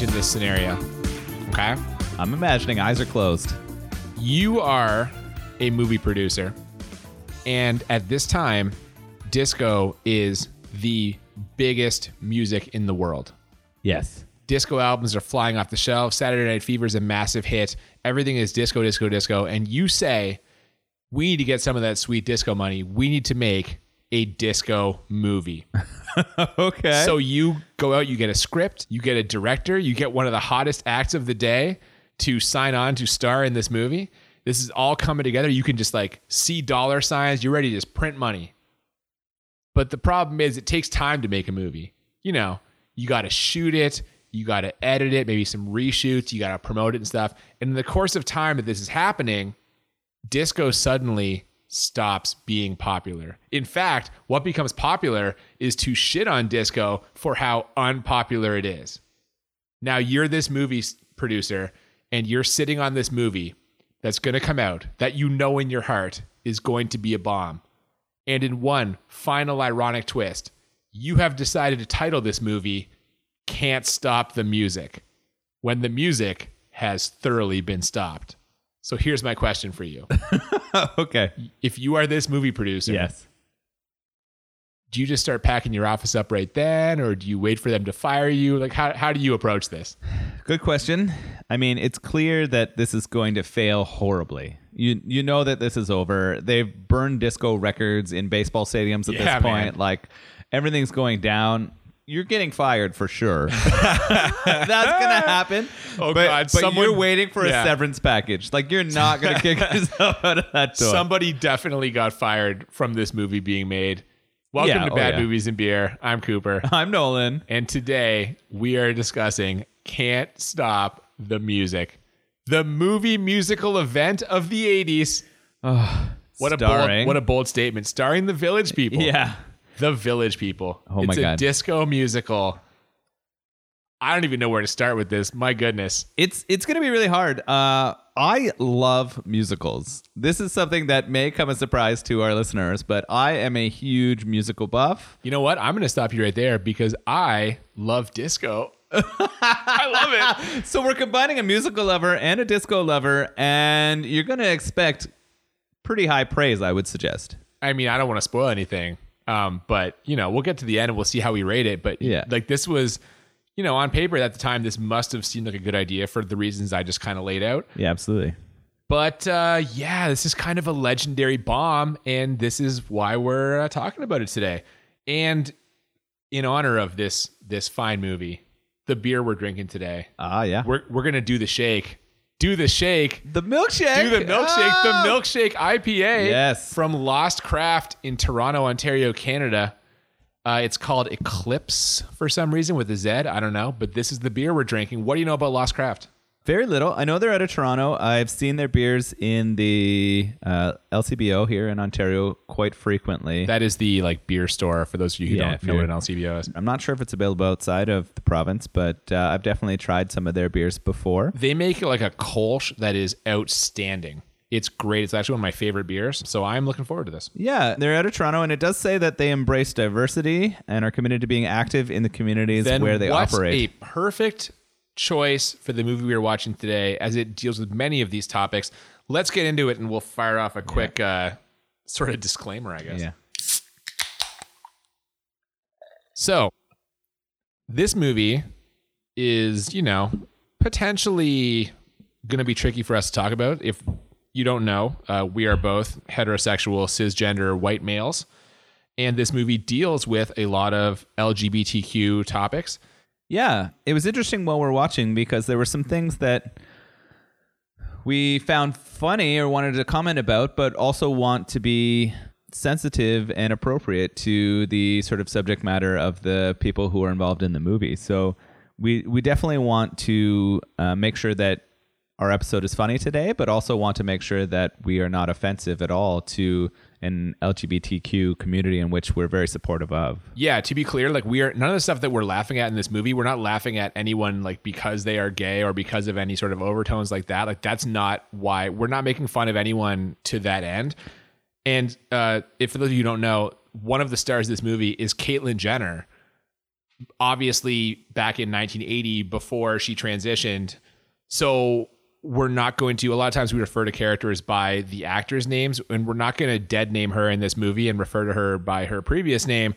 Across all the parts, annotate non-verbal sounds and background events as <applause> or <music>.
want you to imagine this scenario. Okay? I'm imagining eyes are closed. You are a movie producer, and at this time, disco is the biggest music in the world. Yes. Disco albums are flying off the shelf. Saturday Night Fever is a massive hit. Everything is disco, disco, disco. And you say, we need to get some of that sweet disco money. We need to make a disco movie. <laughs> okay. So you go out, you get a script, you get a director, you get one of the hottest acts of the day to sign on to star in this movie. This is all coming together. You can just like see dollar signs. You're ready to just print money. But the problem is, it takes time to make a movie. You know, you got to shoot it, you got to edit it, maybe some reshoots, you got to promote it and stuff. And in the course of time that this is happening, disco suddenly stops being popular. In fact, what becomes popular is to shit on disco for how unpopular it is. Now you're this movie producer and you're sitting on this movie that's going to come out that you know in your heart is going to be a bomb. And in one final ironic twist, you have decided to title this movie Can't Stop the Music when the music has thoroughly been stopped. So here's my question for you. <laughs> okay. if you are this movie producer, Yes. do you just start packing your office up right then or do you wait for them to fire you? Like how how do you approach this? Good question. I mean, it's clear that this is going to fail horribly. You you know that this is over. They've burned disco records in baseball stadiums at Yeah, this point. man. Like everything's going down. You're getting fired for sure. <laughs> That's gonna happen. Oh, but, God, but someone- you're waiting for Yeah. a severance package. Like you're not gonna kick <laughs> yourself out of that door. Somebody definitely got fired from this movie being made. Welcome Yeah, to oh, Bad yeah. Movies and Beer. I'm Cooper. <laughs> I'm Nolan. and today we are discussing Can't Stop the Music. The movie musical event of the 80s. What a bold, what a bold statement. Starring the Village People. Yeah. The Village People. Oh it's my a God. disco musical. I don't even know where to start with this. My goodness. It's it's gonna be really hard. Uh, I love musicals. This is something that may come as a surprise to our listeners, but I am a huge musical buff. You know what? I'm going to stop you right there because I love disco. <laughs> I love it. <laughs> So we're combining a musical lover and a disco lover, and you're gonna expect pretty high praise, I would suggest. I mean, I don't want to spoil anything, um, but you know, we'll get to the end and we'll see how we rate it. But Yeah. like this was, you know, on paper at the time, this must have seemed like a good idea for the reasons I just kind of laid out. Yeah, absolutely. But uh, yeah, this is kind of a legendary bomb, and this is why we're uh, talking about it today. And in honor of this this fine movie, the beer we're drinking today, Ah, yeah. we're we're gonna do the shake, do the shake, the milkshake. do the milkshake, Ah! the milkshake IPA, Yes. from Lost Craft in Toronto, Ontario, Canada. Uh, it's called Eclipse for some reason with a Z. I don't know, but this is the beer we're drinking. What do you know about Lost Craft? Very little. I know they're out of Toronto. I've seen their beers in the uh, LCBO here in Ontario quite frequently. That is the like beer store for those of you who Yeah, don't know what an LCBO is. I'm not sure if it's available outside of the province, but uh, I've definitely tried some of their beers before. They make like a Kolsch that is outstanding. It's great. It's actually one of my favorite beers. So I'm looking forward to this. Yeah, they're out of Toronto, and it does say that they embrace diversity and are committed to being active in the communities Then where they operate. a perfect choice for the movie we are watching today as it deals with many of these topics. Let's get into it and we'll fire off a quick uh, sort of disclaimer, I guess. yeah. So, this movie is, you know, potentially going to be tricky for us to talk about. If you don't know, uh, we are both heterosexual, cisgender, white males. And this movie deals with a lot of LGBTQ topics. Yeah, it was interesting while we're watching because there were some things that we found funny or wanted to comment about, but also want to be sensitive and appropriate to the sort of subject matter of the people who are involved in the movie. So we we definitely want to uh, make sure that our episode is funny today, but also want to make sure that we are not offensive at all to an LGBTQ community in which we're very supportive of. Yeah, to be clear, like we are none of the stuff that we're laughing at in this movie, we're not laughing at anyone like because they are gay or because of any sort of overtones like that. Like that's not why we're not making fun of anyone to that end. And uh, if for those of you don't know, one of the stars of this movie is Caitlyn Jenner, obviously back in 1980 before she transitioned. So we're not going to a lot of times we refer to characters by the actors' names, and we're not going to dead name her in this movie and refer to her by her previous name.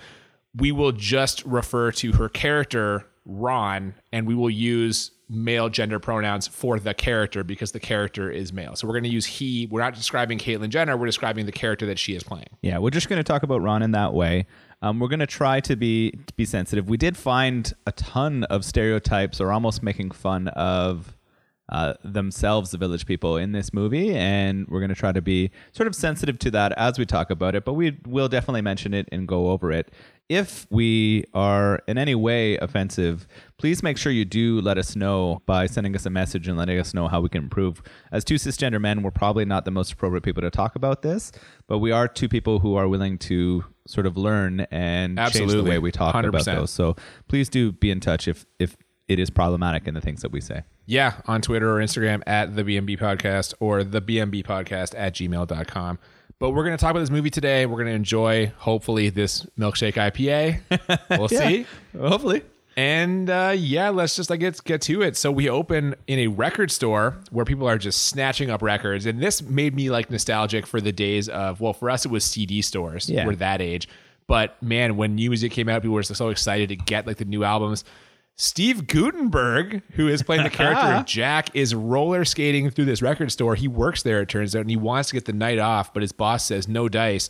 We will just refer to her character Ron, and we will use male gender pronouns for the character because the character is male. So we're going to use he. We're not describing Caitlyn Jenner. We're describing the character that she is playing. Yeah, we're just going to talk about Ron in that way. Um, we're going to try to be to be sensitive. We did find a ton of stereotypes or almost making fun of uh, themselves, the village people, in this movie, and we're going to try to be sort of sensitive to that as we talk about it. But we will definitely mention it and go over it. If we are in any way offensive, please make sure you do let us know by sending us a message and letting us know how we can improve. As two cisgender men, we're probably not the most appropriate people to talk about this, but we are two people who are willing to sort of learn and change the Absolutely. way we talk about 100%. those. So please do be in touch if if it is problematic in the things that we say. Yeah, on Twitter or Instagram at the BMB podcast or the BMB podcast at gmail.com. But we're going to talk about this movie today. We're going to enjoy, hopefully, this milkshake IPA. <laughs> We'll see. Hopefully. And uh, yeah, let's just like get get to it. So we open in a record store where people are just snatching up records, and this made me like nostalgic for the days of well, for us it was CD stores. Yeah. We're that age, but man, when new music came out, people were so excited to get like the new albums. Steve Guttenberg, who is playing the <laughs> character of Jack, is roller skating through this record store. He works there, it turns out, and he wants to get the night off, but his boss says no dice.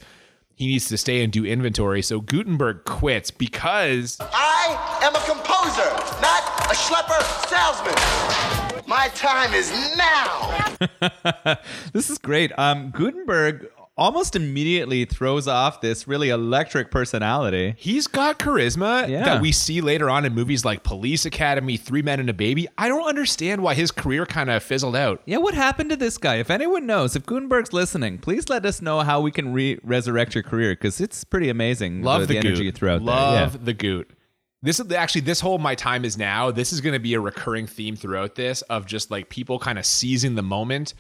He needs to stay and do inventory. So Guttenberg quits because I am a composer, not a schlepper salesman. My time is now. <laughs> This is great. Um, Guttenberg almost immediately throws off this really electric personality. He's got charisma Yeah. that we see later on in movies like Police Academy, Three Men and a Baby. I don't understand why his career kind of fizzled out. Yeah, what happened to this guy? If anyone knows, if Guttenberg's listening, please let us know how we can re- resurrect your career because it's pretty amazing. Uh, Love the, the, energy goot. you throw out Love there. the goot. This is actually this whole my time is now. This is going to be a recurring theme throughout this of just like people kind of seizing the moment.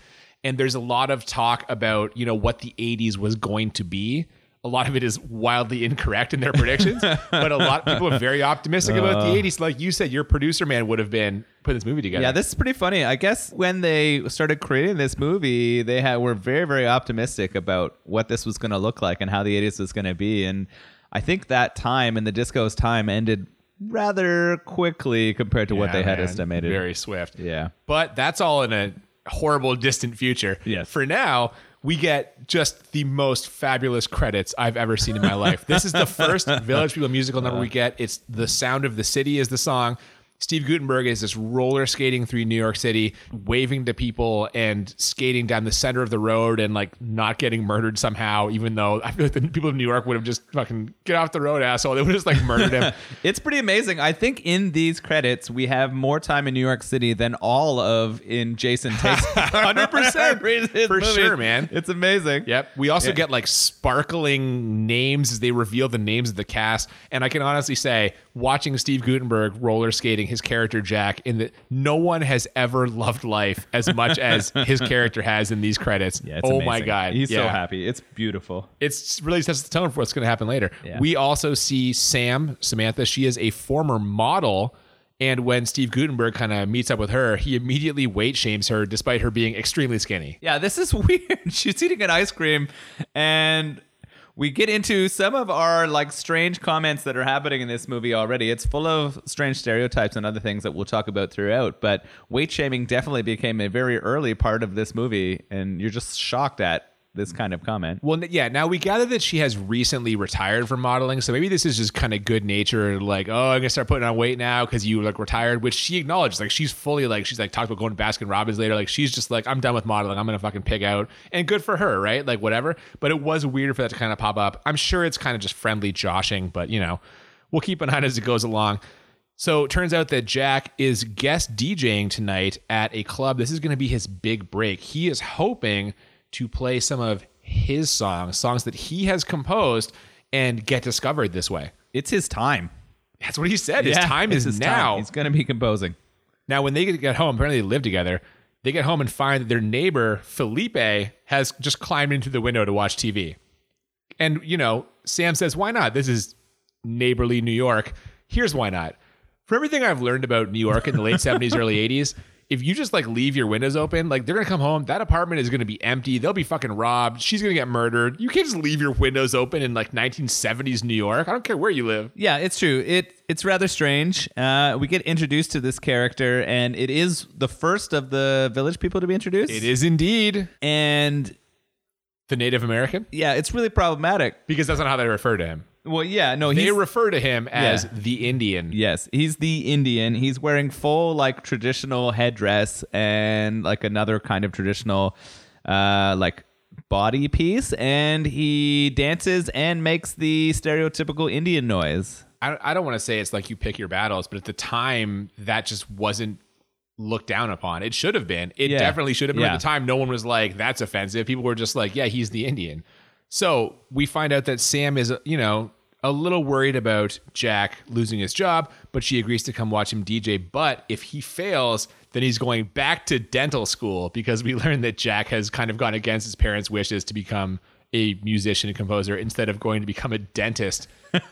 And there's a lot of talk about you know what the '80s was going to be. A lot of it is wildly incorrect in their predictions, <laughs> but a lot of people are very optimistic about Uh. the '80s. Like you said, your producer man would have been putting this movie together. Yeah, this is pretty funny. I guess when they started creating this movie, they had were very, very optimistic about what this was going to look like and how the 80s was going to be. And I think that time and the disco's time ended rather quickly compared to what Yeah, they had estimated. Very swift. Yeah. But that's all in a horrible, distant future. Yes. For now, we get just the most fabulous credits I've ever seen in my life. This is the first <laughs> Village People musical number we uh-huh. get. It's The Sound of the City is the song. Steve Guttenberg is just roller skating through New York City, waving to people and skating down the center of the road and like not getting murdered somehow, even though I feel like the people of New York would have just fucking get off the road, asshole. <laughs> They would have just like murdered him. <laughs> It's pretty amazing. I think in these credits we have more time in New York City than all of in Jason Takes. <laughs> 100%. For sure, man. It's amazing. Yep. We also get like sparkling names as they reveal the names of the cast. And I can honestly say, watching Steve Guttenberg roller skating his character Jack, in that no one has ever loved life as much as <laughs> his character has in these credits. Yeah, it's oh my god, He's so happy. It's beautiful. It's really sets the tone for what's going to happen later. Yeah. We also see Sam Samantha. She is a former model. And when Steve Guttenberg kind of meets up with her, he immediately weight shames her despite her being extremely skinny. Yeah, this is <laughs> weird. She's eating an ice cream, and we get into some of our like strange comments that are happening in this movie already. It's full of strange stereotypes and other things that we'll talk about throughout. But weight shaming definitely became a very early part of this movie, and you're just shocked at this mm. kind of comment. Well, yeah. Now we gather that she has recently retired from modeling, so maybe this is just kind of good nature. Like, oh, I'm gonna start putting on weight now because you like retired, which she acknowledges. Like, she's fully like she's like talked about going to Baskin Robbins later. Like, she's just like, I'm done with modeling. I'm gonna fucking pig out, and good for her, right? Like, whatever. But it was weird for that to kind of pop up. I'm sure it's kind of just friendly joshing, but you know, we'll keep an eye on it as it goes along. So it turns out that Jack is guest DJing tonight at a club. This is going to be his big break. He is hoping to play some of his songs, songs that he has composed, and get discovered this way. It's his time. That's what he said. His time is his now. He's going to be composing. Now, when they get home, apparently they live together. They get home and find that their neighbor Felipe has just climbed into the window to watch TV. And you know, Sam says, "Why not? This is neighborly New York." Here's why not. For everything I've learned about New York in the late 70s, early 80s, if you just like leave your windows open, like they're gonna come home, that apartment is gonna be empty. They'll be fucking robbed. She's gonna get murdered. You can't just leave your windows open in like 1970s New York. I don't care where you live. Yeah, it's true. It it's rather strange. Uh, we get introduced to this character, and it is the first of the village people to be introduced. It is indeed and the Native American yeah, it's really problematic. because that's not how they refer to him. Well, yeah, no, They refer to him as Yeah. the Indian. yes, he's the Indian. He's wearing full like traditional headdress and like another kind of traditional, uh, like body piece, and he dances and makes the stereotypical Indian noise. I, I don't want to say it's like you pick your battles, but at the time, that just wasn't looked down upon. It should have been. It Yeah. definitely should have been. Yeah. At the time, no one was like, that's offensive. People were just like, yeah, he's the Indian. So we find out that Sam is, you know, a little worried about Jack losing his job, but she agrees to come watch him DJ. But if he fails, then he's going back to dental school because we <laughs> learned that Jack has kind of gone against his parents' wishes to become a musician and composer instead of going to become a dentist,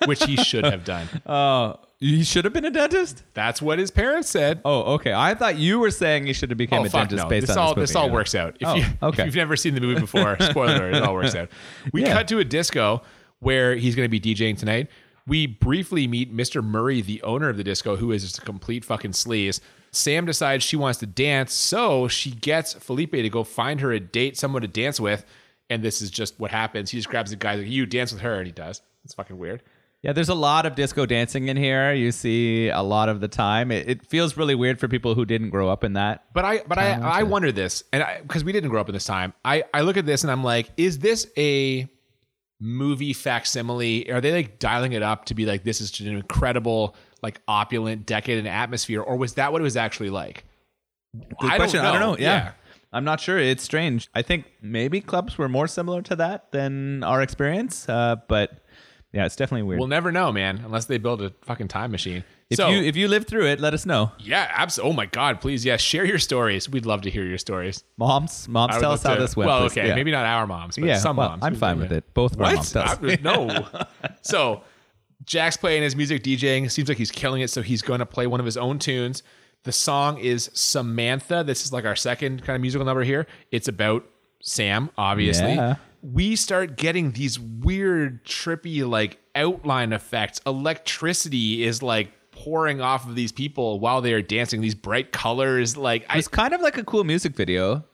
which he should have done. Oh, <laughs> he should have been a dentist. That's what his parents said. Oh, okay. I thought you were saying he should have become Oh a fuck dentist no! based This on all this, this movie. all works out. If, Oh, you, <laughs> okay. if you've never seen the movie before, <laughs> spoiler it all works out. We Yeah. cut to a disco where he's going to be DJing tonight. We briefly meet Mr. Murray, the owner of the disco, who is just a complete fucking sleaze. Sam decides she wants to dance, so she gets Felipe to go find her a date, someone to dance with. And this is just what happens. He just grabs the guy, like, you dance with her, and he does. It's fucking weird. Yeah, there's a lot of disco dancing in here. You see a lot of the time. It, it feels really weird for people who didn't grow up in that. But I, but I, I wonder this, and because we didn't grow up in this time, I, I look at this and I'm like, is this a movie facsimile? Are they like dialing it up to be like this is just an incredible, like opulent, decadent atmosphere, or was that what it was actually like? Good I question. Don't I don't know. know. Yeah. I'm not sure. It's strange. I think maybe clubs were more similar to that than our experience. Uh, but yeah, it's definitely weird. We'll never know, man, unless they build a fucking time machine. if so, you if you live through it, let us know. yeah, absolutely. Oh my God, please, yeah, share your stories. We'd love to hear your stories. Moms, moms, tell us how to- this went. Well, okay, Yeah. maybe not our moms, but Yeah, some well, moms. I'm fine with it. Both What? moms. I- no. <laughs> so Jack's playing his music DJing. Seems like he's killing it. So he's going to play one of his own tunes. The song is Samantha. This is like our second kind of musical number here. It's about Sam, obviously. Yeah. We start getting these weird, trippy, like outline effects. Electricity is like pouring off of these people while they are dancing. These bright colors, like I It's kind of like a cool music video.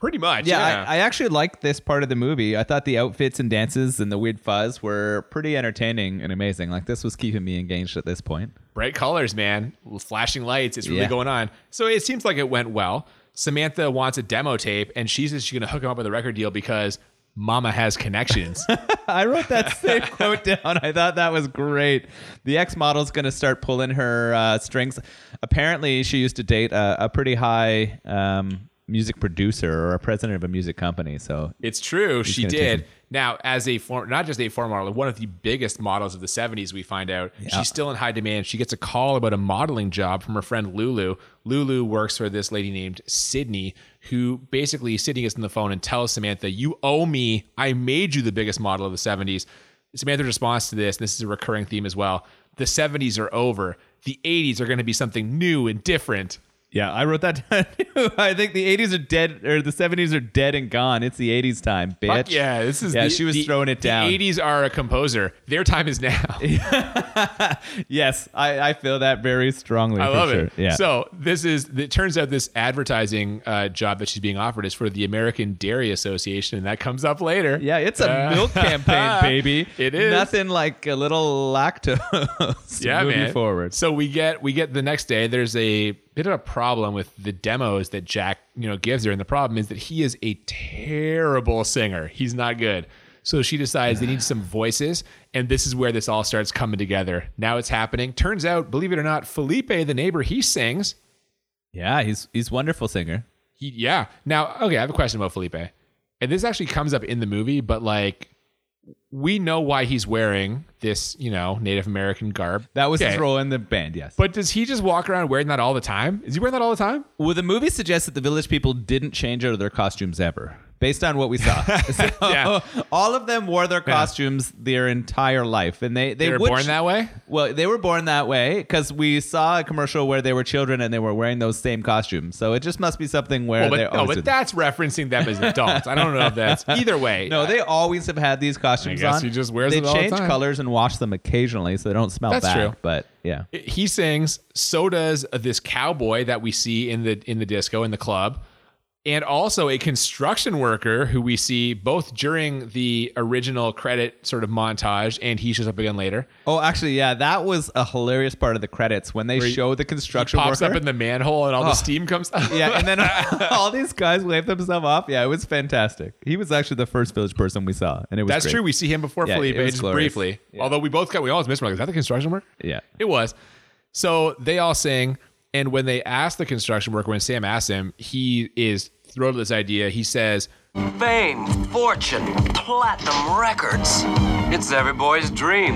pretty much. Yeah, Yeah, I, I actually liked this part of the movie. I thought the outfits and dances and the weird fuzz were pretty entertaining and amazing. Like this was keeping me engaged at this point. bright colors, man, flashing lights. It's really Yeah. going on. So it seems like it went well. Samantha wants a demo tape, and she's going to hook him up with a record deal because Mama has connections. <laughs> I wrote that <laughs> same quote down. I thought that was great. The ex model's going to start pulling her uh, strings. Apparently, she used to date a, a pretty high um, music producer or a president of a music company. So it's true, she did. Now, as a form, not just a former model, one of the biggest models of the '70s, we find out she's still in high demand. She gets a call about a modeling job from her friend Lulu. Lulu works for this lady named Sydney, who basically sitting gets on the phone and tells Samantha, "You owe me. I made you the biggest model of the '70s." Samantha's response to this, this is a recurring theme as well. The 70s are over. The 80s are going to be something new and different. Yeah, I wrote that <laughs> down. I think the 80s are dead or the 70s are dead and gone. It's the 80s time, bitch. Fuck yeah, this is Yeah, the- she was the- throwing it down. The 80s are a composer. Their time is now. <laughs> Yes, I, I feel that very strongly. I love sure. it. Yeah. So this is. It turns out this advertising uh, job that she's being offered is for the American Dairy Association, and that comes up later. yeah, it's a Uh, milk campaign, <laughs> baby. It is. nothing like a little lactose. yeah, man. forward. So we get we get the next day. There's a bit of a problem with the demos that Jack you know gives her, and the problem is that he is a terrible singer. He's not good. So she decides they need some voices, and this is where this all starts coming together. Now it's happening. Turns out, believe it or not, Felipe, the neighbor, he sings. Yeah, he's he's a wonderful singer. He, yeah. Now, okay, I have a question about Felipe. And this actually comes up in the movie, but like we know why he's wearing this, you know, Native American garb. That was Okay. his role in the band. Yes. But does he just walk around wearing that all the time? Is he wearing that all the time? Well, the movie suggests that the village people didn't change out of their costumes ever. Based on what we saw. So, <laughs> Yeah. <laughs> all of them wore their costumes their entire life, and they they, They were would born that way. Well, they were born that way because we saw a commercial where they were children and they were wearing those same costumes. So it just must be something where Well, but, they no, always but that's referencing them as adults. I don't know if that's <laughs> either way. No, they always have had these costumes I guess on. he just wears they them all the change time. colors and wash them occasionally so they don't smell That's bad. true. But yeah. he sings so does this cowboy that we see in the in the disco in the club and also a construction worker who we see both during the original credit sort of montage and he shows up again later Oh, actually, yeah, that was a hilarious part of the credits when they Where show the construction pops worker. up in the manhole and all the oh. steam comes out yeah, and then <laughs> <laughs> all these guys wave themselves off. Yeah, it was fantastic. He was actually the first village person we saw, and it was that's great. true we see him before Yeah, Felipe just glorious. briefly Yeah. although we both got we always missed him like is that the construction worker Yeah. it was so they all sing and when they ask the construction worker when Sam asks him he is thrilled with this idea he says Fame, fortune, platinum records. It's every boy's dream.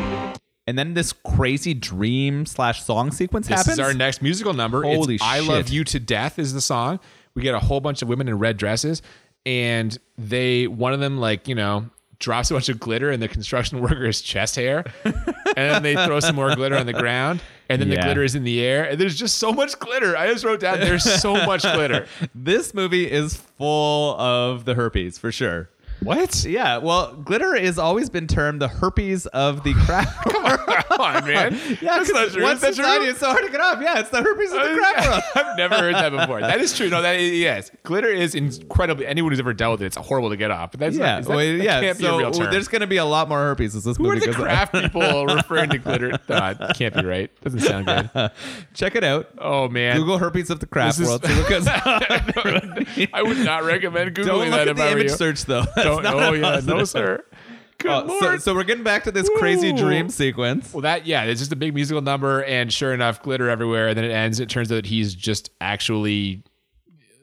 And then this crazy dream slash song sequence This happens. is our next musical number. Holy it's I Love. You to Death is the song. We get a whole bunch of women in red dresses and they one of them like, you know, drops a bunch of glitter in the construction <laughs> worker's chest hair. and then they throw some more glitter on the ground and then the glitter is in the air. And there's just so much glitter. I just wrote down there's so much glitter. <laughs> this movie is full of the herpes for sure. What? Yeah, well, glitter has always been termed the herpes of the craft. <laughs> <laughs> Come on, man. yeah, That's not true. Once Is that true? society is so hard to get off. Yeah, it's the herpes of the uh, craft world. <laughs> I've never heard that before. That is true. No, that is, yes, glitter is incredibly. Anyone who's ever dealt with it, it's horrible to get off. But that's Yeah, not, that, well, yeah. so a real term. there's going to be a lot more herpes as this Who are movie the goes on. craft people referring to glitter? No, it can't be right. Doesn't sound good. Check it out. Oh man, Google herpes of the craft This is- world. to I would not recommend googling Don't look that at if the I image you. search though. Oh, not oh yeah, no sir. <laughs> Good Oh, so, so we're getting back to this crazy dream sequence. well, that yeah, it's just a big musical number, and sure enough, glitter everywhere. And then it ends. It turns out he's just actually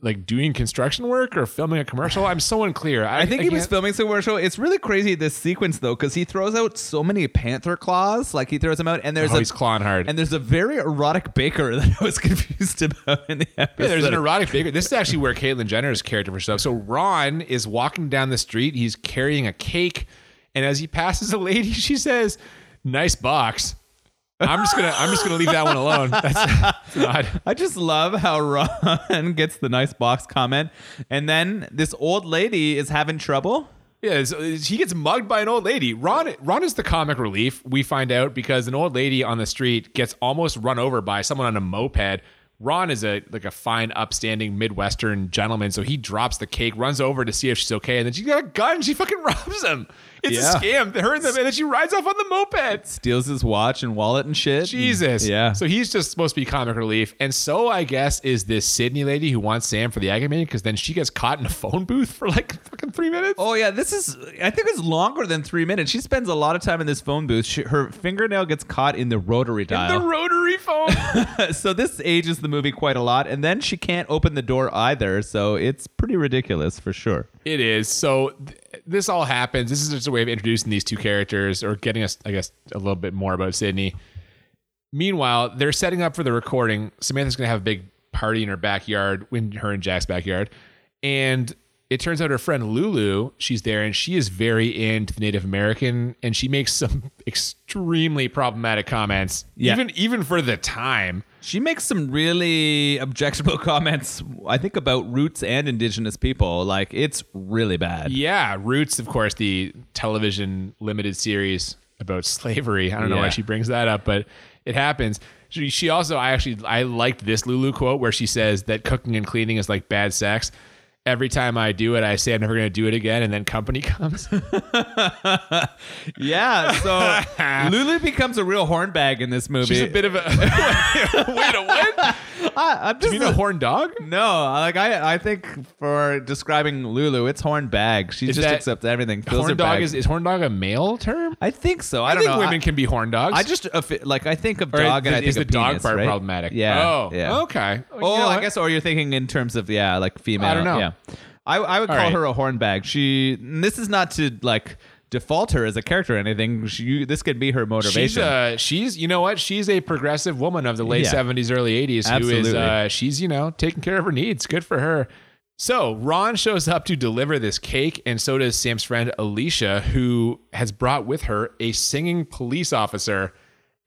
like doing construction work or filming a commercial. I'm so unclear. I, I think he was filming some commercial. It's really crazy this sequence though, because he throws out so many panther claws. Like he throws them out, and there's Oh, a he's clawing hard. and there's a very erotic baker <laughs> that I was confused about in the episode. Yeah, there's an erotic baker. This is actually where Caitlyn Jenner's character for stuff. So Ron is walking down the street. He's carrying a cake, and as he passes a lady, <laughs> she says, "Nice box." I'm just gonna I'm just gonna leave that one alone. That's, that's not. <laughs> I just love how Ron <laughs> gets the nice box comment, and then this old lady is having trouble. Yeah, so he gets mugged by an old lady. Ron Ron is the comic relief. We find out because an old lady on the street gets almost run over by someone on a moped. Ron is a like a fine, upstanding Midwestern gentleman, so he drops the cake, runs over to see if she's okay, and then she got a gun. She fucking <laughs> robs him. It's Yeah. a scam. Her and, them, and then she rides off on the moped. Steals his watch and wallet and shit. Jesus. Yeah. So he's just supposed to be comic relief. And so I guess is this Sydney lady who wants Sam for the meeting because then she gets caught in a phone booth for like fucking three minutes. Oh yeah, this is. I think it's longer than three minutes. She spends a lot of time in this phone booth. She, her fingernail gets caught in the rotary dial. The rotary phone. <laughs> so this ages the movie quite a lot, and then she can't open the door either. So it's pretty ridiculous for sure. It is. So th- this all happens. This is just a way of introducing these two characters or getting us, I guess, a little bit more about Sydney. Meanwhile, they're setting up for the recording. Samantha's going to have a big party in her backyard, in her and Jack's backyard. And it turns out her friend Lulu, she's there and she is very into the Native American and she makes some <laughs> extremely problematic comments, Yeah. even even for the time. She makes some really objectionable <laughs> comments. I think about roots and indigenous people. Like it's really bad. Yeah, Roots, of course, the television limited series about slavery. I don't know why she brings that up, but it happens. She, she also, I actually, I liked this Lulu quote where she says that cooking and cleaning is like bad sex. Every time I do it, I say I'm never going to do it again, and then company <laughs> comes. <laughs> Yeah. So <laughs> Lulu becomes a real hornbag in this movie. She's a bit of a wait a what? I, am Do you mean a horn dog? No, like I, I think for describing Lulu, it's horn bag. She Is just accepts everything. Horn dog bag. is is horn dog a male term? I think so. I, I, don't think know. women I, can be horn dogs. I just uh, like I think of Or dog and I is think the dog part right? problematic? Yeah. Oh, yeah. okay. Oh, You know I guess. Or you're thinking in terms of yeah, like female. I don't know. Yeah. I, I would All call right. her a hornbag. She. This is not to like default her as a character or anything. She, this could be her motivation. She's uh she's you know what she's a progressive woman of the late Yeah. seventies early eighties who is Absolutely. uh she's you know taking care of her needs good for her So Ron shows up to deliver this cake, and so does Sam's friend Alicia, who has brought with her a singing police officer.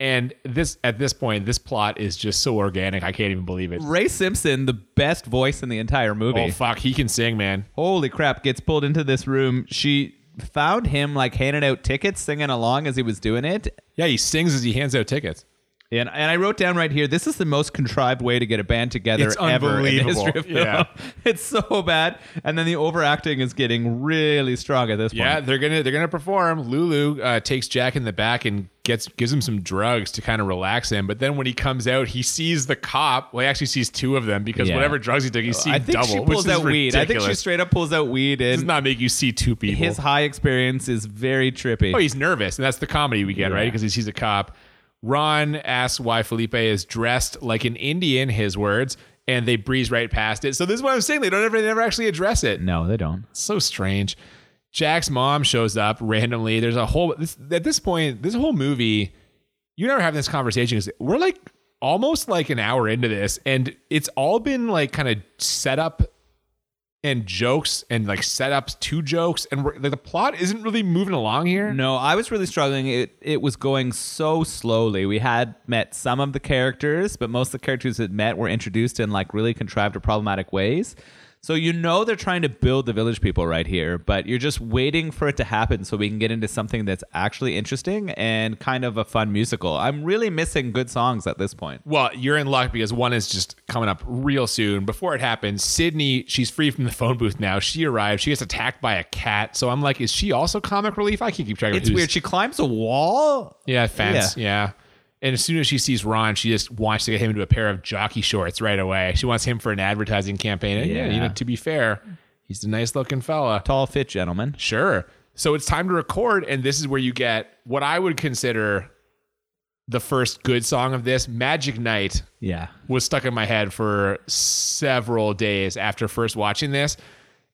And this at this point, this plot is just so organic, I can't even believe it. Ray Simpson, the best voice in the entire movie. Oh fuck, he can sing, man. Holy crap, gets pulled into this room. She found him like handing out tickets, singing along as he was doing it. Yeah, he sings as he hands out tickets. And, and I wrote down right here, this is the most contrived way to get a band together It's ever in history of film. <laughs> Yeah. It's so bad. And then the overacting is getting really strong at this point. Yeah, they're gonna they're gonna perform. Lulu uh, takes Jack in the back and gets gives him some drugs to kind of relax him. But then when he comes out, he sees the cop. Well, he actually sees two of them because Yeah. whatever drugs he took, he sees I think double. she pulls out weed. I think she straight up pulls out weed does not make you see two people. his high experience is very trippy. Oh, he's nervous, and that's the comedy we get, right? Because he sees a cop. Ron asks why Felipe is dressed like an Indian, his words, and they breeze right past it. So this is what I'm saying. They don't ever, they never actually address it. no, they don't. So strange. Jack's mom shows up randomly. There's a whole this, at this point, this whole movie, you never have this conversation because we're like almost like an hour into this, and it's all been like kind of set up and jokes and like setups to jokes, and like the plot isn't really moving along here. No, I was really struggling. It it was going so slowly. We had met some of the characters, but most of the characters that met were introduced in like really contrived or problematic ways. So you know they're trying to build the village people right here, but you're just waiting for it to happen so we can get into something that's actually interesting and kind of a fun musical. I'm really missing good songs at this point. Well, you're in luck because one is just coming up real soon. Before it happens, Sydney, she's free from the phone booth now. She arrives. She gets attacked by a cat. So I'm like, is she also comic relief? I can't keep track of It's who's- weird. She climbs a wall. Yeah, fence. Yeah. And as soon as she sees Ron, she just wants to get him into a pair of jockey shorts right away. She wants him for an advertising campaign. And yeah, you know, to be fair, he's a nice looking fella. Tall, fit gentleman. Sure. So it's time to record, and this is where you get what I would consider the first good song of this. Magic Night Yeah. was stuck in my head for several days after first watching this.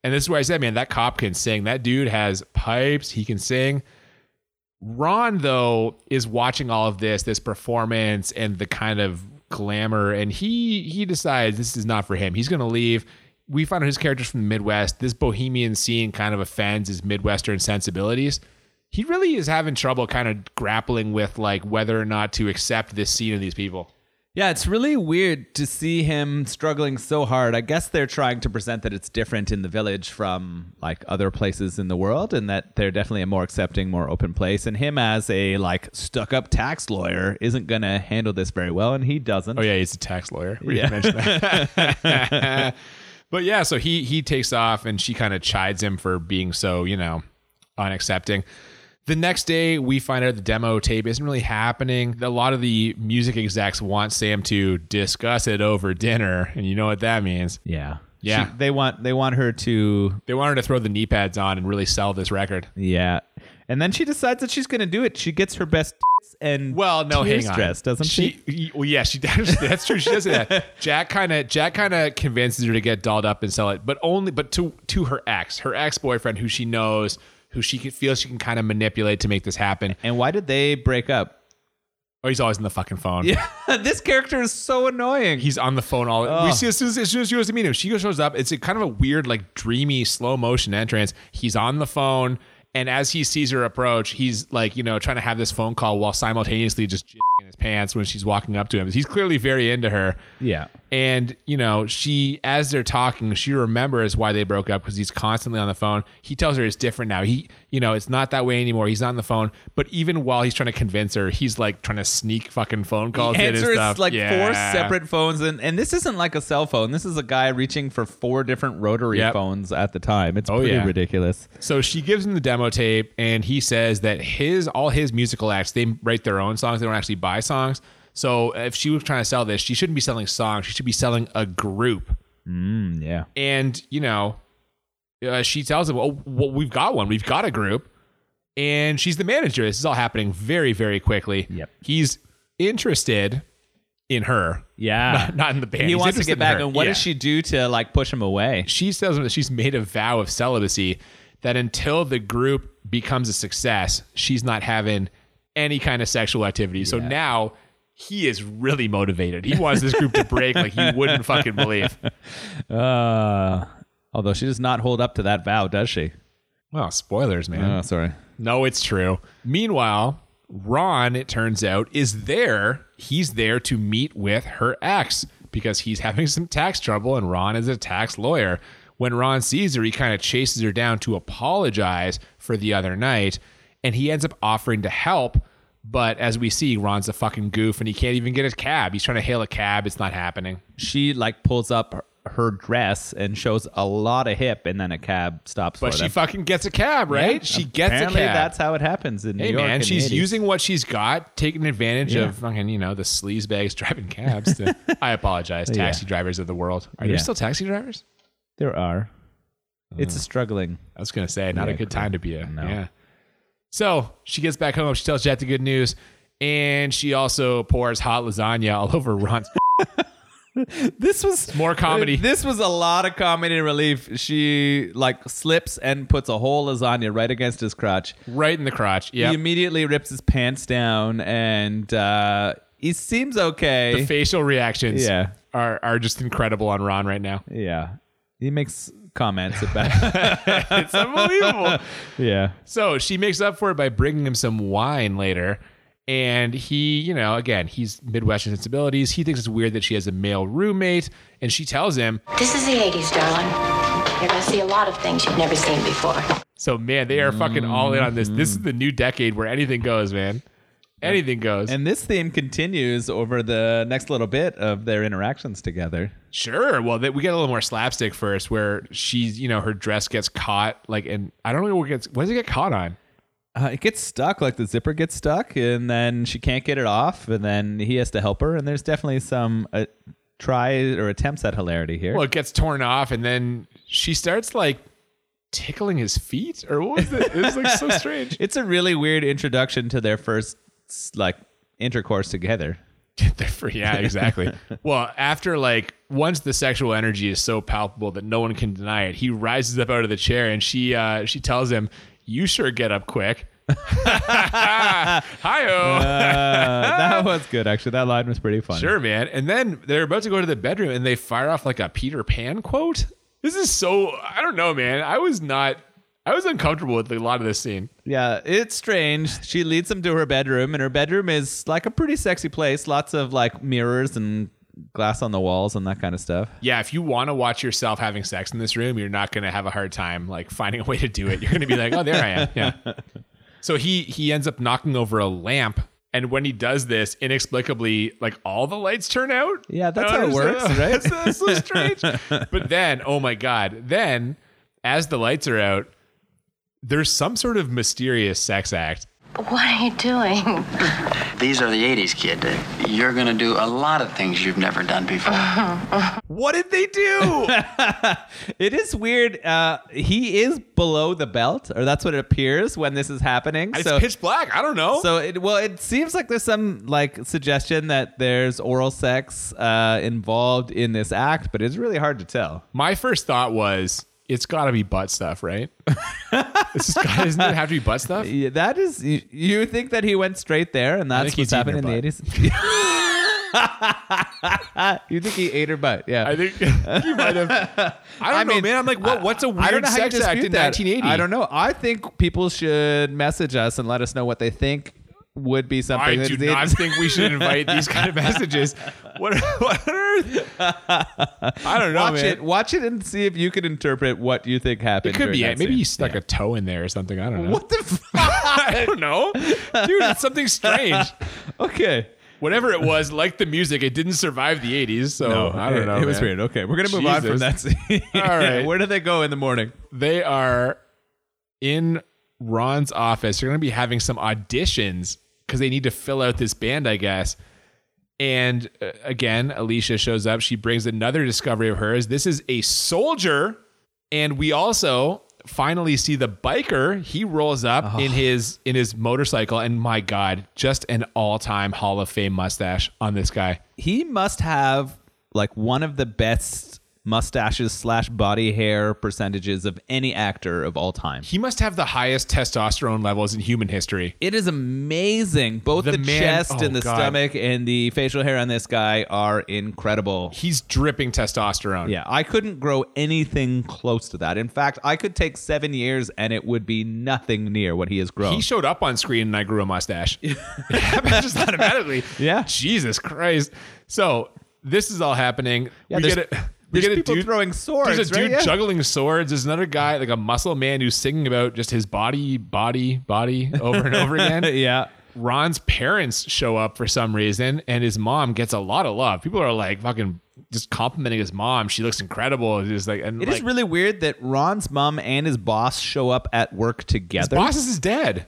And this is where I said, man, that cop can sing. That dude has pipes. He can sing. Ron, though, is watching all of this, this performance and the kind of glamour, and he he decides this is not for him. He's gonna leave. We find out his character's from the Midwest. This bohemian scene kind of offends his Midwestern sensibilities. He really is having trouble kind of grappling with like whether or not to accept this scene of these people. Yeah, it's really weird to see him struggling so hard. I guess they're trying to present that it's different in the village from like other places in the world and that they're definitely a more accepting, more open place. And him as a like stuck up tax lawyer isn't going to handle this very well and he doesn't. Oh yeah, he's a tax lawyer. We Yeah. didn't mention that. <laughs> <laughs> but yeah, so he he takes off and she kind of chides him for being so, you know, unaccepting. The next day, we find out the demo tape isn't really happening. A lot of the music execs want Sam to discuss it over dinner, and you know what that means. Yeah. Yeah. She- they want they want her to They want her to throw the knee pads on and really sell this record. yeah. And then she decides that she's going to do it. She gets her best <laughs> and Well, no, tears hang on. dress, doesn't she? Well, yeah, she <laughs> does. That's true. She does that. <laughs> Jack kind of Jack kind of convinces her to get dolled up and sell it, but only but to to her ex, her ex boyfriend, who she knows, who she can, feels she can kind of manipulate to make this happen. And why did they break up? Oh, he's always on the fucking phone. Yeah, <laughs> this character is so annoying. He's on the phone all. We Ugh. see as soon as, as soon as she goes to meet him, she shows up. It's a kind of a weird, like dreamy, slow motion entrance. He's on the phone, and as he sees her approach, he's like, you know, trying to have this phone call while simultaneously just in pants when she's walking up to him. He's clearly very into her. yeah. And, you know, she, as they're talking, she remembers why they broke up because he's constantly on the phone. He tells her it's different now. He, you know, it's not that way anymore. He's not on the phone. But even while he's trying to convince her, he's like trying to sneak fucking phone calls in and stuff. like four separate phones and, and this isn't like a cell phone this is a guy reaching for four different rotary Yep. phones at the time it's Oh, pretty yeah. ridiculous So she gives him the demo tape, and he says that his all his musical acts they write their own songs. They don't actually buy songs. So if she was trying to sell this, she shouldn't be selling songs. She should be selling a group. mm, yeah And you know, uh, she tells him, "Oh, well, we've got one. We've got a group." And she's the manager. This is all happening very, very quickly. Yep. He's interested in her, yeah not, not in the band. he He's wants to get back and what Yeah does she do to like push him away she tells him that she's made a vow of celibacy that until the group becomes a success, she's not having any kind of sexual activity. So now he is really motivated. He wants this group to break like you wouldn't <laughs> fucking believe. uh Although she does not hold up to that vow, does she? Well, spoilers, man. Oh, sorry. No, it's true. Meanwhile, Ron, it turns out, is there. He's there to meet with her ex because he's having some tax trouble, and Ron is a tax lawyer. When Ron sees her, he kind of chases her down to apologize for the other night, and he ends up offering to help. But as we see, Ron's a fucking goof, and he can't even get a cab. He's trying to hail a cab. It's not happening. She like pulls up her- dress and shows a lot of hip, and then a cab stops But she them. fucking gets a cab, right? Yeah, she gets a cab. That's how it happens in New Hey York. man, in the she's 80s. using what she's got, taking advantage Yeah. of fucking, you know, the sleaze bags <laughs> driving cabs. To, I apologize, Yeah. taxi drivers of the world. Are Yeah. there still taxi drivers? There are. It's a uh, struggling. I was gonna say, not Yeah, a good time to be a No. yeah. So she gets back home. She tells Jack the good news, and she also pours hot lasagna all <laughs> over Ron's. <laughs> This was More comedy. This was a lot of comedy relief. She like slips and puts a whole lasagna right against his crotch. right in the crotch. Yeah, He immediately rips his pants down, and uh, he seems okay. the facial reactions. Yeah. are are just incredible on Ron right now. yeah, he makes comments about. <laughs> It's unbelievable. yeah, So she makes up for it by bringing him some wine later. And he, you know, again, he's Midwestern sensibilities. He thinks it's weird that she has a male roommate. And she tells him, This is the 80s, darling. You're going to see a lot of things you've never seen before. so man, they are fucking all in on this. This is mm-hmm. the new decade where anything goes, man. Anything goes. and this theme continues over the next little bit of their interactions together. sure. Well, that we get a little more slapstick first where she's, you know, her dress gets caught. Like, and I don't know what gets, what does it get caught on? Uh, it gets stuck, like the zipper gets stuck, and then she can't get it off, and then he has to help her. And there's definitely some uh, try or attempts at hilarity here. Well, it gets torn off. And then she starts like tickling his feet or what was it? It was like so <laughs> strange. it's a really weird introduction to their first like intercourse together. <laughs> Yeah, exactly. <laughs> well, after like once the sexual energy is so palpable that no one can deny it, he rises up out of the chair and she uh she tells him, "You sure get up quick." <laughs> Hi Uh, that was good, actually. That line was pretty funny. Sure, man. And then they're about to go to the bedroom and they fire off like a Peter Pan quote. This is so I don't know, man. I was not I was uncomfortable with a lot of this scene. Yeah, it's strange. She leads him to her bedroom, and her bedroom is like a pretty sexy place. Lots of like mirrors and glass on the walls and that kind of stuff. Yeah, if you want to watch yourself having sex in this room, you're not going to have a hard time like finding a way to do it. You're going to be like, "Oh, there I am." Yeah. So he he ends up knocking over a lamp and when he does this, inexplicably, like all the lights turn out. Yeah, that's how it works, <laughs> right? That's, that's so strange. but then, oh my god, then as the lights are out, there's some sort of mysterious sex act. What are you doing? <laughs> These are the 80s, kid. You're gonna do a lot of things you've never done before. <laughs> What did they do? <laughs> It is weird. Uh, he is below the belt, or that's what it appears when this is happening. it's so, pitch black. I don't know. so it, well, it seems like there's some like suggestion that there's oral sex uh, involved in this act, but it's really hard to tell. My first thought was, it's got to be butt stuff, right? <laughs> it's just got, doesn't it have to be butt stuff? Yeah, that is. You, you think that he went straight there, and that's what's happening in eating the 80s? <laughs> you think he ate her butt? Yeah. I think <laughs> he might have. I don't know, man. I'm like, what? What's a I weird sex act in that. 1980? I don't know. I think people should message us and let us know what they think would be something. I do not think we should invite these kind of <laughs> messages. What, what on earth? I don't know, watch man. it. Watch it and see if you can interpret what you think happened. It could be. Maybe scene. he stuck a toe in there or something. I don't know. What the? <laughs> I don't know, dude. It's something strange. <laughs> okay. Whatever it was, like the music, it didn't survive the 80s. So I don't it- know. It was weird. Okay, we're gonna move on from that scene. All right. Where do they go in the morning? they are in Ron's office. They're going to be having some auditions because they need to fill out this band, I guess. And uh, again, Alicia shows up. She brings another discovery of hers. This is a soldier. And we also finally see the biker. He rolls up in his in his motorcycle and my god, just an all-time Hall of Fame mustache on this guy. he must have like one of the best mustaches slash body hair percentages of any actor of all time. He must have the highest testosterone levels in human history. It is amazing. Both The the, man- chest oh, and the God. stomach and the facial hair on this guy are incredible. He's dripping testosterone. Yeah, I couldn't grow anything close to that. In fact, I could take seven years and it would be nothing near what he has grown. He showed up on screen and I grew a mustache. <laughs> it just automatically. Yeah. Jesus Christ. So this is all happening. Yeah, we get a, we there's get a people dude throwing swords, There's a right? dude Yeah. juggling swords. There's another guy, like a muscle man, who's singing about just his body, body, body over and over again. <laughs> yeah. Ron's parents show up for some reason, and his mom gets a lot of love. People are like fucking just complimenting his mom. She looks incredible. It's just like and It is like, really weird that Ron's mom and his boss show up at work together. his boss is his dad.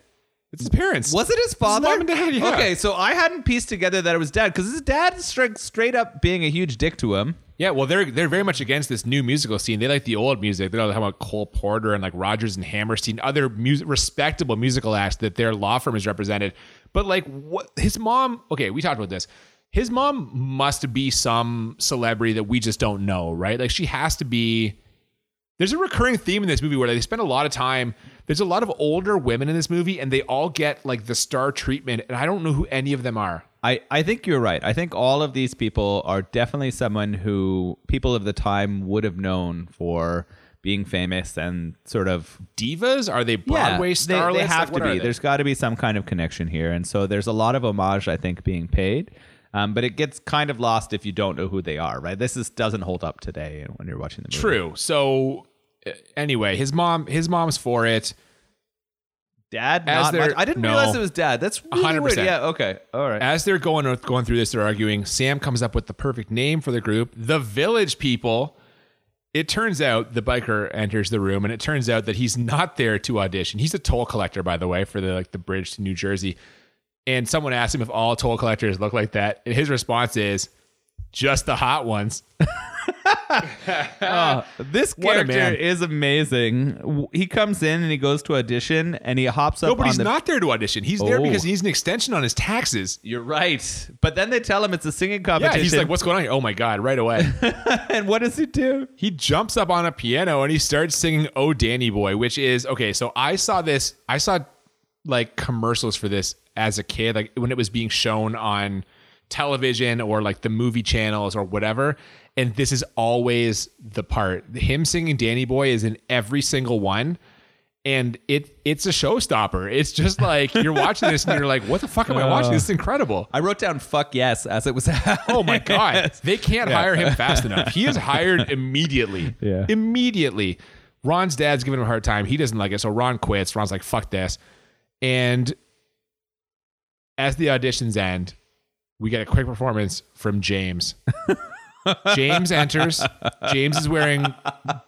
It's his parents. Was it his father? His mom and dad, yeah. Okay, so I hadn't pieced together that it was dad because his dad is straight, straight up being a huge dick to him. Yeah, well, they're they're very much against this new musical scene. They like the old music. They're talking about Cole Porter and like Rodgers and Hammerstein, other music, respectable musical acts that their law firm has represented. But like, what his mom? Okay, we talked about this. His mom must be some celebrity that we just don't know, right? Like, she has to be. There's a recurring theme in this movie where they spend a lot of time. There's a lot of older women in this movie, and they all get like the star treatment, and I don't know who any of them are. I, I think you're right. I think all of these people are definitely someone who people of the time would have known for being famous and sort of Divas? Are they Broadway they- starlets? They, Like, have what to be. There's got to be some kind of connection here, and so there's a lot of homage I think being paid. Um, but it gets kind of lost if you don't know who they are, right? This is doesn't hold up today when you're watching the movie. True. So uh, anyway, his mom his mom's for it. Dad, As not. I didn't no. realize it was dad. That's really 100%. weird. Yeah. Okay. All right. As they're going going through this, they're arguing. Sam comes up with the perfect name for the group, the Village People. It turns out the biker enters the room, and it turns out that he's not there to audition. He's a toll collector, by the way, for the like the bridge to New Jersey. And someone asked him if all toll collectors look like that, and his response is, "Just the hot ones." <laughs> <laughs> Oh, this What a character is amazing. He comes in and he goes to audition and he hops up No, but on he's the not there to audition. He's there Oh. because he oh. needs an extension on his taxes. You're right. But then they tell him it's a singing competition. Yeah, he's like, "What's going on here?" Oh my god! Right away. <laughs> and what does he do? he jumps up on a piano and he starts singing "Oh Danny Boy," which is okay. So I saw this. I saw like commercials for this as a kid, like when it was being shown on television or like the movie channels or whatever. And this is always the part. Him singing "Danny Boy" is in every single one. And it it's a showstopper. It's just like you're watching this and you're like, what the fuck am I watching? This is incredible. I wrote down "fuck yes" as it was. Oh my god, <laughs> they can't hire him fast enough. He is hired <laughs> immediately. Yeah. immediately. Ron's dad's giving him a hard time. He doesn't like it, so Ron quits. Ron's like, "Fuck this," and as the auditions end, we get a quick performance from James. <laughs> James enters. James is wearing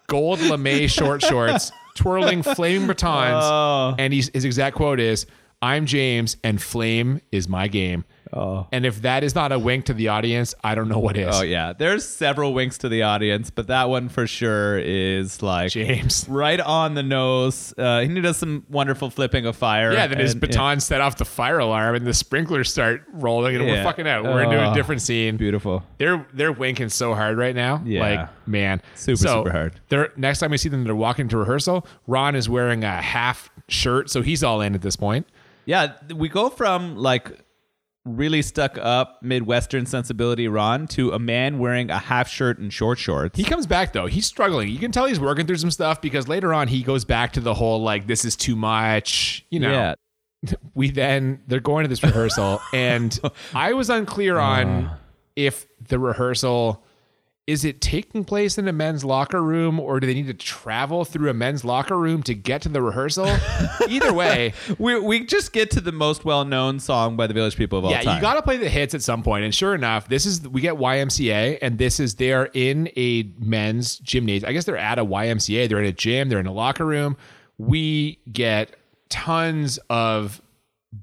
gold lame short shorts, twirling flaming batons, Oh. and he's, his exact quote is, "I'm James, and flame is my game." Oh. And if that is not a wink to the audience, I don't know what is. Oh yeah, there's several winks to the audience, but that one for sure is like James. right on the nose. Uh, he does some wonderful flipping of fire. Yeah, then his and- baton set off the fire alarm, and the sprinklers start rolling, and we're fucking out. We're into a Oh. different scene. Beautiful. They're they're winking so hard right now. Yeah. Like man, Super, So, super hard. They're next time we see them, they're walking to rehearsal. Ron is wearing a half shirt, so he's all in at this point. Yeah, we go from like really stuck up Midwestern sensibility Ron to a man wearing a half shirt and short shorts. He comes back though. He's struggling. You can tell he's working through some stuff because later on he goes back to the whole like this is too much. You know. Yeah. <laughs> we then they're going to this rehearsal <laughs> and i was unclear on uh. if the rehearsal is it taking place in a men's locker room or do they need to travel through a men's locker room to get to the rehearsal? <laughs> Either way. We we just get to the most well known song by the Village People of all yeah time. Yeah, you gotta play the hits at some point and sure enough this is we get ymca and this is they're in a men's gymnasium. I guess they're at a ymca they're in a gym they're in a locker room. We get tons of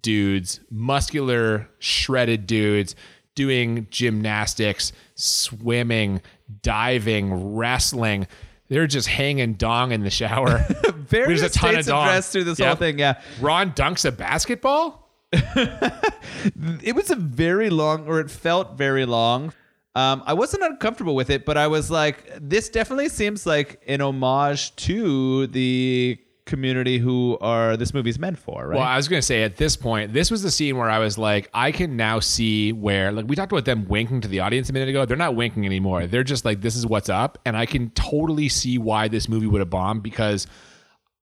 dudes muscular shredded dudes doing gymnastics swimming diving wrestling they're just hanging dong in the shower <laughs> There's a ton of dong. through this Yep. whole thing. Yeah, ron dunks a basketball <laughs> it was a very long, or it felt very long. Um, I wasn't uncomfortable with it, but I was like, this definitely seems like an homage to the community who are this movie's meant for, right? Well, I was going to say at this point, this was the scene where I was like, I can now see where, like, we talked about them winking to the audience a minute ago. They're not winking anymore. They're just like, this is what's up. And I can totally see why this movie would have bombed because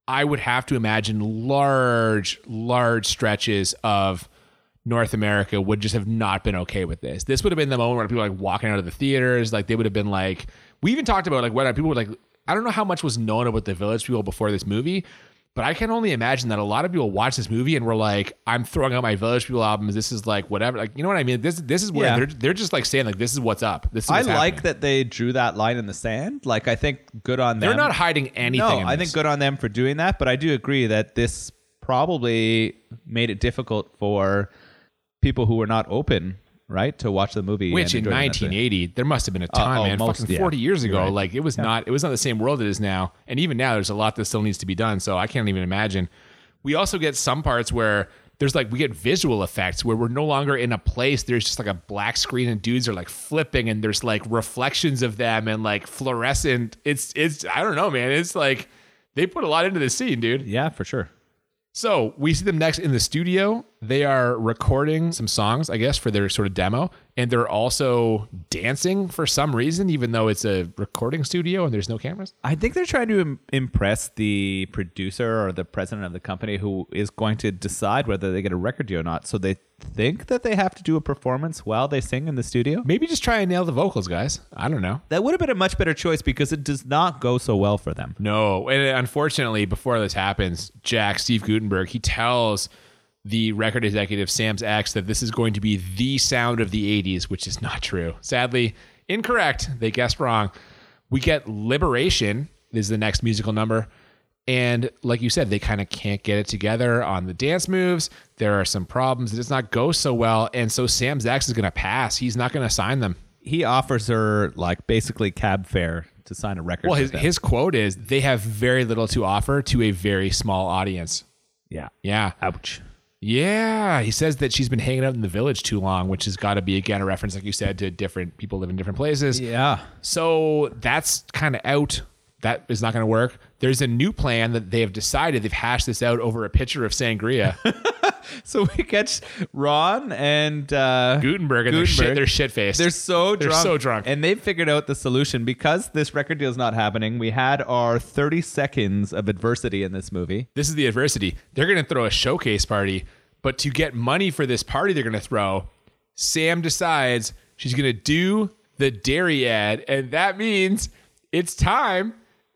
I would have to imagine large, large stretches of North America would just have not been okay with this. This would have been the moment where people like walking out of the theaters. Like, they would have been like, we even talked about like whether people would like, I don't know how much was known about the Village People before this movie, but I can only imagine that a lot of people watch this movie and were like, "I'm throwing out my Village People albums. This is like whatever." Like, you know what I mean? This this is where Yeah. they're they're just like saying like, "This is what's up." This is I like happening. that they drew that line in the sand. Like, I think good on them. They're not hiding anything. No, I think good on them for doing that. But I do agree that this probably made it difficult for people who were not open, right, to watch the movie. Which in enjoy the 1980, there must have been a uh, time, oh, man. most- fucking yeah. 40 years ago, right. like it was not. It was not the same world it is now. And even now, there's a lot that still needs to be done. So I can't even imagine. We also get some parts where there's like we get visual effects where we're no longer in a place. There's just like a black screen and dudes are like flipping and there's like reflections of them and like fluorescent. It's it's I don't know, man. It's like they put a lot into this scene, dude. Yeah, for sure. So we see them next in the studio. They are recording some songs, I guess, for their sort of demo. And they're also dancing for some reason, even though it's a recording studio and there's no cameras. I think they're trying to Im- impress the producer or the president of the company who is going to decide whether they get a record deal or not. So they think that they have to do a performance while they sing in the studio. Maybe just try and nail the vocals, guys. I don't know. That would have been a much better choice because it does not go so well for them. No. And unfortunately, before this happens, Jack, Steve Guttenberg, he tells the record executive Sam's ex that this is going to be the sound of the 80s, which is not true. Sadly, incorrect. They guessed wrong. We get Liberation is the next musical number. And like you said, they kind of can't get it together on the dance moves. There are some problems. It does not go so well. And so Sam Zax is going to pass. He's not going to sign them. He offers her like basically cab fare to sign a record. Well, his, his quote is they have very little to offer to a very small audience. yeah. Yeah. Ouch. Yeah, he says that she's been hanging out in the village too long, which has got to be again a reference, like you said, to different people live in different places. Yeah. So that's kind of out. That is not going to work. There's a new plan that they have decided. They've hashed this out over a pitcher of sangria. <laughs> <laughs> So we catch Ron and uh, Guttenberg and they're shit, they're shit faced. They're so They're drunk. so drunk. And they've figured out the solution because this record deal is not happening. We had our 30 seconds of adversity in this movie. this is the adversity. They're going to throw a showcase party, but to get money for this party they're going to throw, Sam decides she's going to do the dairy ad, and that means it's time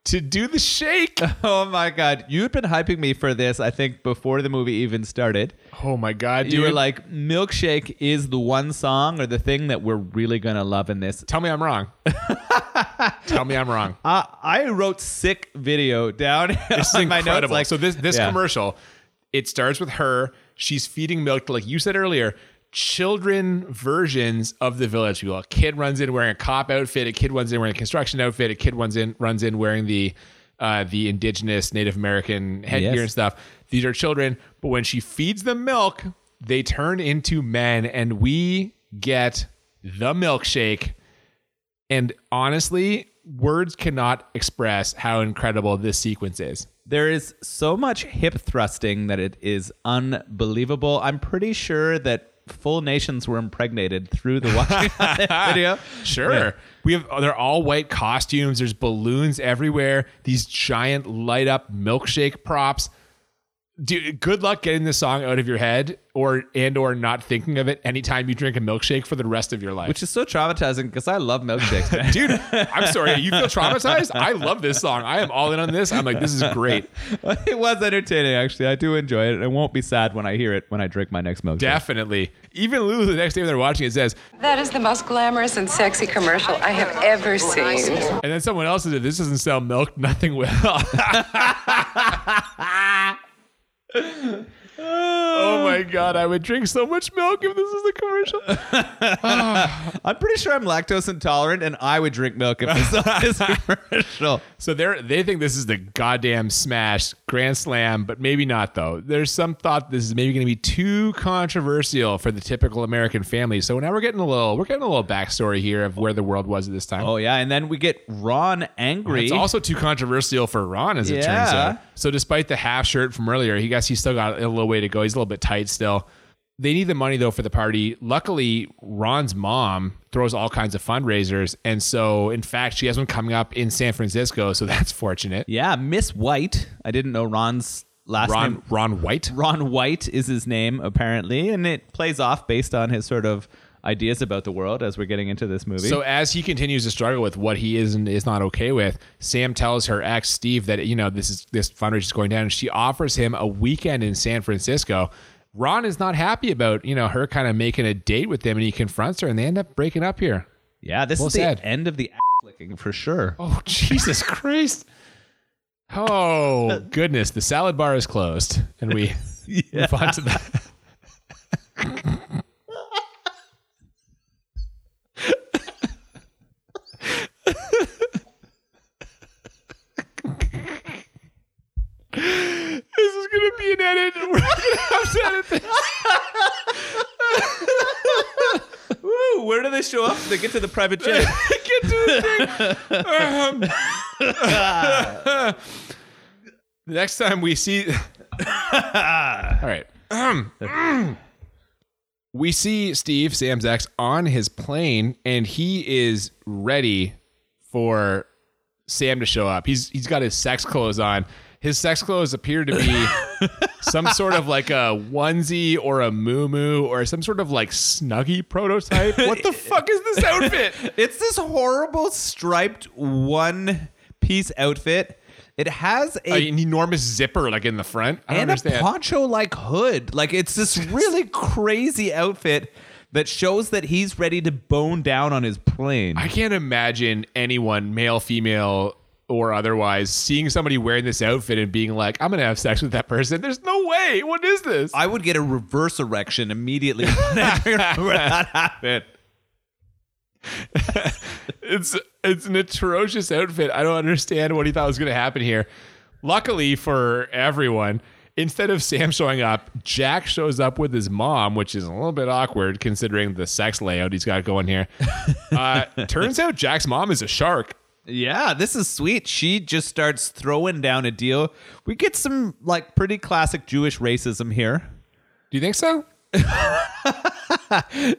to do the shake. <laughs> Oh my God. You'd been hyping me for this, I think, before the movie even started. oh my god, dude! You were like, Milkshake is the one song or the thing that we're really to love in this. Tell me I'm wrong. <laughs> Tell me I'm wrong. Uh, I wrote sick video down <laughs> This is on my notes. incredible. Like, so this this Yeah. commercial, it starts with her. She's feeding milk like you said earlier. Children versions of the village people. A kid runs in wearing a cop outfit. A kid runs in wearing a construction outfit. A kid runs in runs in wearing the uh, the indigenous Native American headgear Yes. and stuff. These are children, but when she feeds them milk, they turn into men, and we get the milkshake. And honestly, words cannot express how incredible this sequence is. There is so much hip thrusting that it is unbelievable. I'm pretty sure that full nations were impregnated through the watching <laughs> video. Sure. Yeah. We have they're all white costumes. There's balloons everywhere. These giant light up milkshake props. Dude, good luck getting this song out of your head or and or not thinking of it anytime you drink a milkshake for the rest of your life. Which is so traumatizing because I love milkshakes. man. Dude, I'm sorry. You feel traumatized? I love this song. I am all in on this. I'm like, this is great. <laughs> it was entertaining, actually. I do enjoy it. I won't be sad when I hear it when I drink my next milkshake. Definitely. Even Lulu, the next day when they're watching it, says, That is the most glamorous and sexy commercial I have ever seen. and then someone else says, if this doesn't sell milk, nothing will. <laughs> oh my my <laughs> god, I would drink so much milk if this is a commercial. <laughs> I'm pretty sure I'm lactose intolerant, and I would drink milk if this is this <laughs> commercial. So they they think this is the goddamn smash grand slam, but maybe not though. There's some thought this is maybe going to be too controversial for the typical American family. So now we're getting a little we're getting a little backstory here of where the world was at this time. Oh yeah, and then we get Ron angry. It's also too controversial for Ron, as it turns out. So, despite the half shirt from earlier, he guess he's still got a little way to go. He's a little bit tight still. They need the money though for the party. Luckily, Ron's mom throws all kinds of fundraisers, and so in fact, she has one coming up in San Francisco. So <laughs> that's fortunate. yeah, Miss White. I didn't know Ron's last Ron name. Ron White. Ron White is his name apparently, and it plays off based on his sort of ideas about the world as we're getting into this movie. So as he continues to struggle with what he is and is not okay with, Sam tells her ex Steve that you know this is this fundraiser is going down, and she offers him a weekend in San Francisco. Ron is not happy about you know her kind of making a date with him, and he confronts her, and they end up breaking up here. yeah, this well is the said. end of the ass licking for sure. Oh <laughs> Jesus Christ! Oh <laughs> goodness, the salad bar is closed, and we <laughs> move on to that. Gonna be an edit. <laughs> We're gonna have to edit this. <laughs> Woo, where do they show up? They get to the private jet. <laughs> Get to the thing. Um, the next time we see, all right. Um, we see Steve Sam's ex on his plane, and he is ready for Sam to show up. He's he's got his sex clothes on. His sex clothes appear to be some sort of like a onesie or a moo or some sort of like snuggie prototype. What the fuck is this outfit? it's this horrible striped one piece outfit. It has a an enormous zipper like in the front. I and a understand. poncho like hood. Like it's this really crazy outfit that shows that he's ready to bone down on his plane. I can't imagine anyone, male, female, or otherwise, seeing somebody wearing this outfit and being like, "I'm gonna have sex with that person." There's no way. What is this? I would get a reverse erection immediately when that <laughs> happened. <laughs> it's it's an atrocious outfit. I don't understand what he thought was going to happen here. Luckily for everyone, instead of Sam showing up, Jack shows up with his mom, which is a little bit awkward considering the sex layout he's got going here. Uh, turns out Jack's mom is a shark. Yeah, this is sweet. She just starts throwing down a deal. We get some like pretty classic Jewish racism here. Do you think so? <laughs>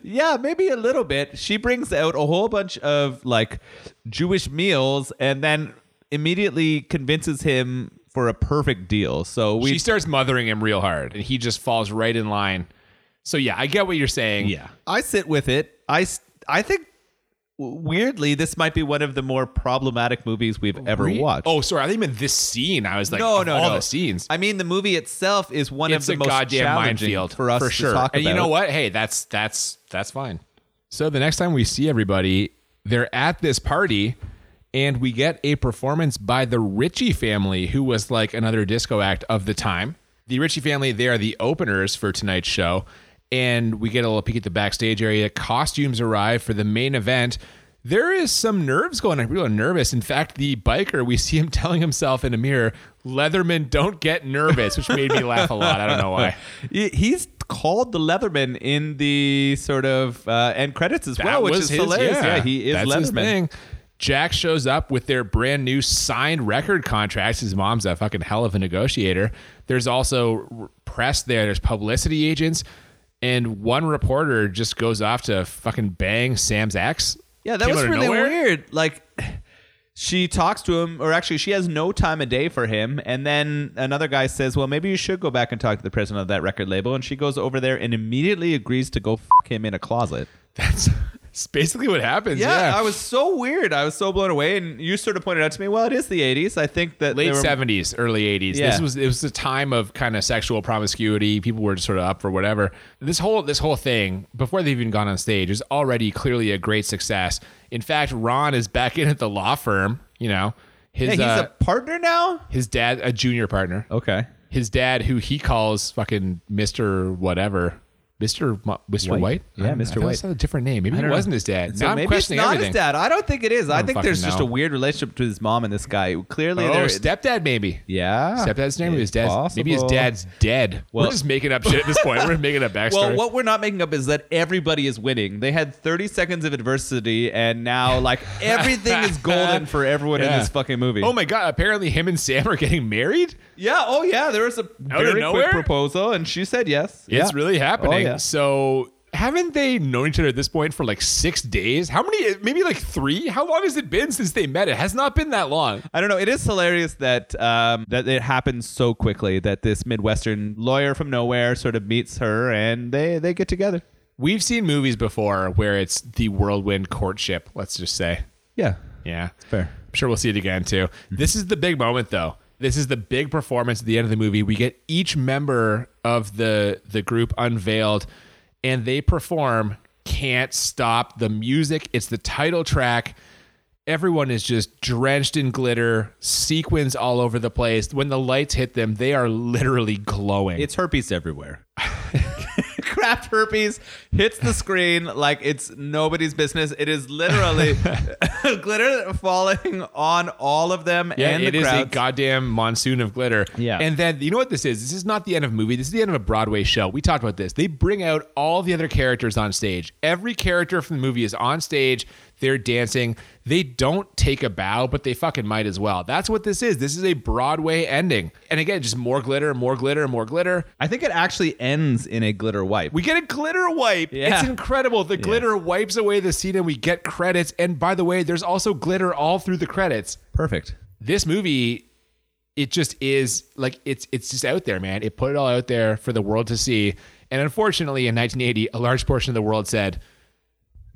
Yeah, maybe a little bit. She brings out a whole bunch of like Jewish meals and then immediately convinces him for a perfect deal. So we she starts mothering him real hard, and he just falls right in line. So yeah, I get what you're saying. Yeah. I sit with it. I I think weirdly this might be one of the more problematic movies we've ever Re- watched. Oh, sorry. I think meant this scene. I was like, no, no, all no. the scenes. I mean, the movie itself is one it's of the most goddamn challenging minefield for us for to sure. and you know what? Hey, that's that's that's fine. So the next time we see everybody, they're at this party, and we get a performance by the Ritchie family, who was like another disco act of the time. The Ritchie family, they are the openers for tonight's show, and we get a little peek at the backstage area. Costumes arrive for the main event. There is some nerves going. I'm real nervous. In fact, the biker, we see him <laughs> telling himself in a mirror, Leatherman, don't get nervous, which made me laugh a lot. I don't know why. <laughs> He's called the Leatherman in the sort of uh, end credits as That well, which is his, hilarious. Yeah, Yeah, he is That's Leatherman. thing. Jack shows up with their brand new signed record contracts. His mom's a fucking hell of a negotiator. There's also press there. There's publicity agents, and one reporter just goes off to fucking bang Sam's ex. Yeah, that Came was really nowhere. weird. Like she talks to him, or actually, she has no time of day for him. And then another guy says, "Well, maybe you should go back and talk to the president of that record label." And she goes over there and immediately agrees to go fuck him in a closet. <laughs> That's, that's basically what happens. Yeah, I was so weird. I was so blown away. And you sort of pointed out to me, well, it is the '80s. I think that late were- seventies, early eighties. This was it was a time of kind of sexual promiscuity. People were just sort of up for whatever. This whole this whole thing before they've even gone on stage is already clearly a great success. In fact, Ron is back in at the law firm. You know, his Yeah, he's uh, a partner now. his dad, a junior partner. Okay. his dad, who he calls fucking Mister whatever, Mister Mister White? White. Yeah, I. Mr. Thought White. It was a different name. Maybe it wasn't his dad. So now I'm maybe it's questioning not everything. his dad. I don't think it is. I, don't think there's fucking just know. a weird relationship to his mom and this guy. Clearly, Oh, they're stepdad, maybe. yeah. Stepdad's name. It's His dad's maybe his possible. dad's dead. Well- We're just making up shit at this point. We're making up <laughs> backstory. Well, what we're not making up is that everybody is winning. They had 30 seconds of adversity, and now <laughs> like everything is golden for everyone in this fucking movie. Oh my god! Apparently, him and Sam are getting married. yeah. Oh yeah. There was a very quick nowhere? proposal, and she said yes. It's Yeah. really oh, happening. Yeah. So, haven't they known each other at this point for like six days? How many? Maybe like three. How long has it been since they met? It has not been that long. I don't know. It is hilarious that um, that it happens so quickly. That this midwestern lawyer from nowhere sort of meets her, and they they get together. We've seen movies before where it's the whirlwind courtship. Let's just say, Yeah. yeah, Fair. I'm sure we'll see it again too. This is the big moment though. This is the big performance at the end of the movie. We get each member of the the group unveiled and they perform Can't Stop the music. It's the title track. Everyone is just drenched in glitter, sequins all over the place. When the lights hit them, they are literally glowing. It's herpes everywhere. <laughs> Craft herpes hits the screen like it's nobody's business. It is literally <laughs> glitter falling on all of them Yeah, and the it is a goddamn monsoon of glitter. Yeah. And then you know what this is? This is not the end of a movie. This is the end of a Broadway show. We talked about this. They bring out all the other characters on stage. Every character from the movie is on stage. They're dancing. They don't take a bow, but they fucking might as well. That's what this is. This is a Broadway ending. And again, just more glitter, more glitter, more glitter. I think it actually ends in a glitter wipe. We get a glitter wipe. Yeah. It's incredible. The glitter wipes away the scene and we get credits. And by the way, there's also glitter all through the credits. Perfect. this movie it just is like it's it's just out there man it put it all out there for the world to see and unfortunately in 1980 a large portion of the world said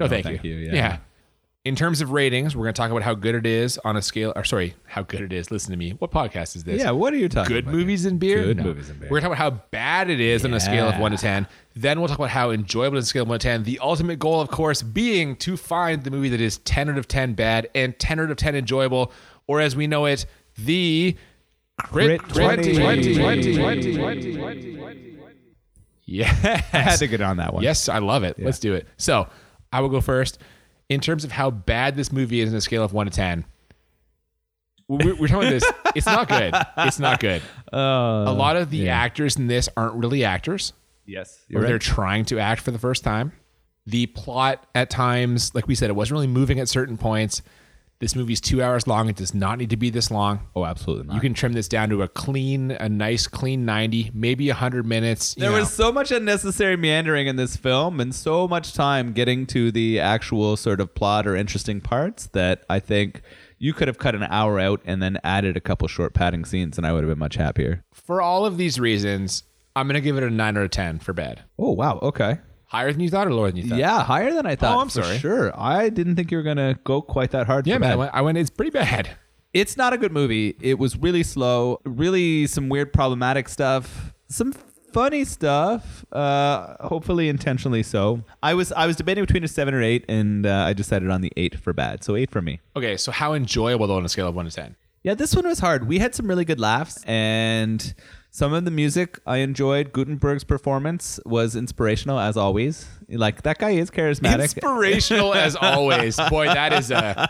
no, thank, thank you, you, yeah. In terms of ratings we're going to talk about how good it is on a scale or sorry how good it is listen to me what podcast is this Yeah, what are you talking good about? movies and beer Good movies and beer. we're going to talk about how bad it is on a scale of 1 to 10 then we'll talk about how enjoyable it is on a scale of 1 to 10 the ultimate goal of course being to find the movie that is 10 out of 10 bad and 10 out of 10 enjoyable or as we know it the crit, Crit 20, 20. 20, 20, 20, 20. Yes. I had to get on that one. Yes, I love it. Let's do it. So I will go first. In terms of how bad this movie is on a scale of one to ten, we're, we're talking this. <laughs> It's not good. It's not good. Uh, a lot of the yeah. actors in this aren't really actors, Yes. or You're they're trying to act for the first time. The plot at times, like we said, it wasn't really moving at certain points. This movie's two hours long. It does not need to be this long. Oh, absolutely not. You can trim this down to a clean, a nice clean 90, maybe 100 minutes. you There know. was so much unnecessary meandering in this film and so much time getting to the actual sort of plot or interesting parts that I think you could have cut an hour out and then added a couple short padding scenes and I would have been much happier. For all of these reasons, I'm going to give it a 9 out of 10 for bad. Oh, wow. Okay. Higher than you thought or lower than you thought? Yeah, higher than I thought. Oh, I'm for sorry. Sure. I didn't think you were going to go quite that hard. Yeah, for man. I went, I went, it's pretty bad. <laughs> It's not a good movie. It was really slow, really some weird problematic stuff, some funny stuff, uh hopefully intentionally so. I was I was debating between a 7 or 8 and uh, I decided on the 8 for bad. So 8 for me. Okay, so how enjoyable though on a scale of 1 to 10? Yeah, this one was hard. We had some really good laughs and some of the music I enjoyed. Guttenberg's performance was inspirational as always. Like that guy is charismatic. Inspirational <laughs> as always. Boy, that is a.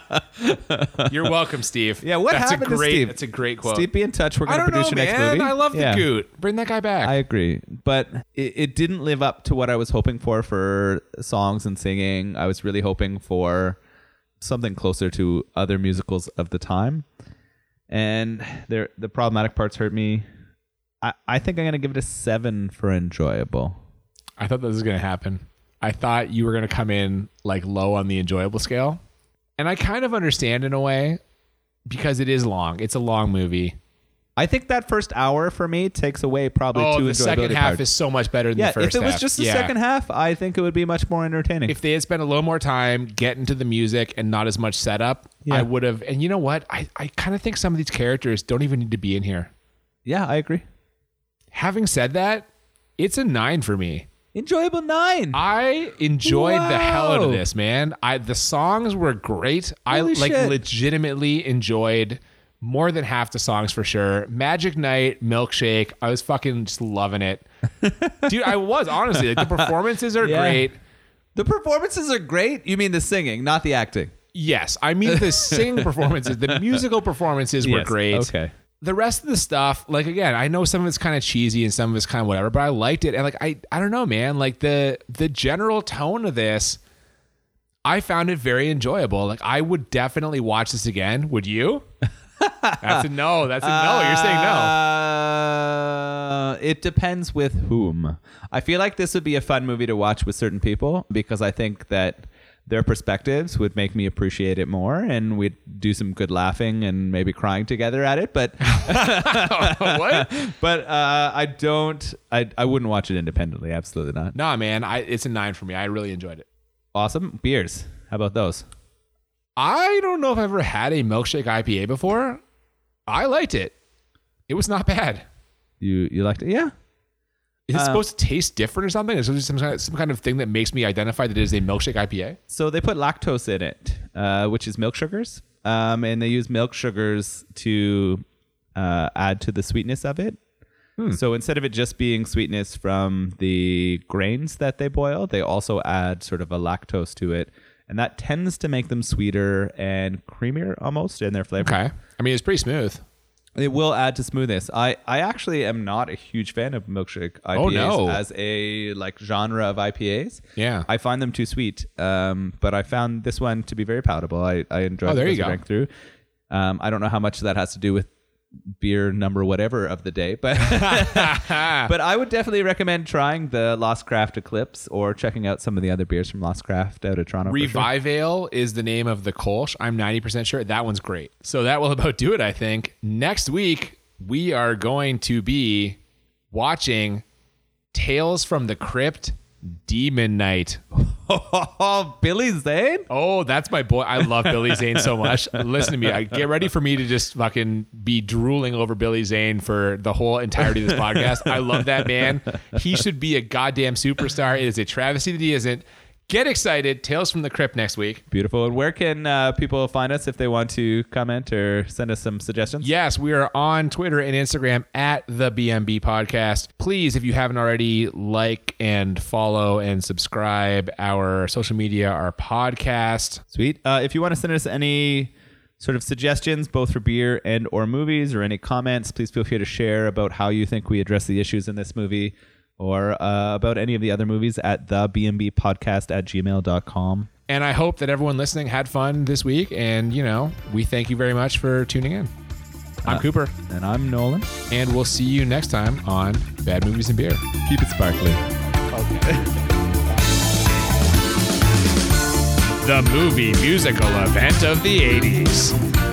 You're welcome, Steve. Yeah, what that's happened a to Steve? That's a great quote. Steve, be in touch. We're going to produce know, your next movie. I love the Goot. Bring that guy back. I agree, but it, it didn't live up to what I was hoping for for songs and singing. I was really hoping for something closer to other musicals of the time, and there the problematic parts hurt me. I, I think I'm gonna give it a seven for enjoyable. I thought this was going to happen. I thought you were going to come in like low on the enjoyable scale. And I kind of understand in a way because it is long. It's a long movie. I think that first hour for me takes away probably Oh, two the second half parts. is so much better than yeah, the first if it was half. just the Yeah. second half, I think it would be much more entertaining. if they had spent a little more time getting to the music and not as much setup, Yeah. I would have. And you know what? I, I kind of think some of these characters don't even need to be in here. yeah, I agree. Having said that, it's a nine for me. Enjoyable nine. I enjoyed the hell out of this, man. I the songs were great. I like shit. legitimately enjoyed more than half the songs for sure. Magic Night, Milkshake. I was fucking just loving it. <laughs> Dude, I was honestly. Like the <laughs> performances are Yeah. great. The performances are great. You mean the singing, not the acting? Yes, I mean the sing performances, the <laughs> musical performances were Yes, great. okay. The rest of the stuff, like again, I know some of it's kind of cheesy and some of it's kind of whatever, but I liked it. And like I I don't know, man. Like the the general tone of this, I found it very enjoyable. Like I would definitely watch this again. Would you? <laughs> That's a no. That's a no. You're saying no. Uh, it depends with whom. I feel like this would be a fun movie to watch with certain people because I think that their perspectives would make me appreciate it more and we'd do some good laughing and maybe crying together at it. But <laughs> <laughs> what? but uh, I don't I, I wouldn't watch it independently. Absolutely not. Nah, man. I it's a nine for me. I really enjoyed it. Awesome. Beers. How about those? I don't know if I've ever had a milkshake IPA before. I liked it. It was not bad. You you liked it? Yeah. Is it Uh, supposed to taste different or something? Is there some kind, of, some kind of thing that makes me identify that it is a milkshake IPA? So they put lactose in it, uh, which is milk sugars, um, and they use milk sugars to uh, add to the sweetness of it. So instead of it just being sweetness from the grains that they boil, they also add sort of a lactose to it, and that tends to make them sweeter and creamier almost in their flavor. Okay. I mean, it's pretty smooth. It will add to smoothness. I, I actually am not a huge fan of milkshake IPAs Oh, no. as a like genre of IPAs. Yeah. I find them too sweet. Um, but I found this one to be very palatable. I, I enjoyed Oh, there it you go. through. Um, I don't know how much that has to do with beer number whatever of the day, but <laughs> <laughs> but I would definitely recommend trying the Lost Craft Eclipse or checking out some of the other beers from Lost Craft out of Toronto. for sure. Revive Ale is the name of the Kolsch. I'm 90% sure that one's great. So that will <laughs> about do it, I think. Next week, we are going to be watching Tales from the Crypt Demon Knight. Oh, <laughs> Billy Zane. Oh, that's my boy. I love Billy Zane so much. Listen to me. I, get ready for me to just fucking be drooling over Billy Zane for the whole entirety of this podcast. I love that man. He should be a goddamn superstar. It is a travesty that he isn't. Get excited. Tales from the Crypt next week. Beautiful. And where can uh, people find us if they want to comment or send us some suggestions? Yes, we are on Twitter and Instagram at the BMB Podcast. Please, if you haven't already, like and follow and subscribe our social media, our podcast. Sweet. Uh, if you want to send us any sort of suggestions, both for beer and or movies, or any comments, please feel free to share about how you think we address the issues in this movie or uh, about any of the other movies at the BMB podcast at gmail.com. And I hope that everyone listening had fun this week. And, you know, we thank you very much for tuning in. I'm Cooper, And I'm Nolan. and we'll see you next time on Bad Movies and Beer. Keep it sparkly. Okay. <laughs> the movie musical event of the 80s.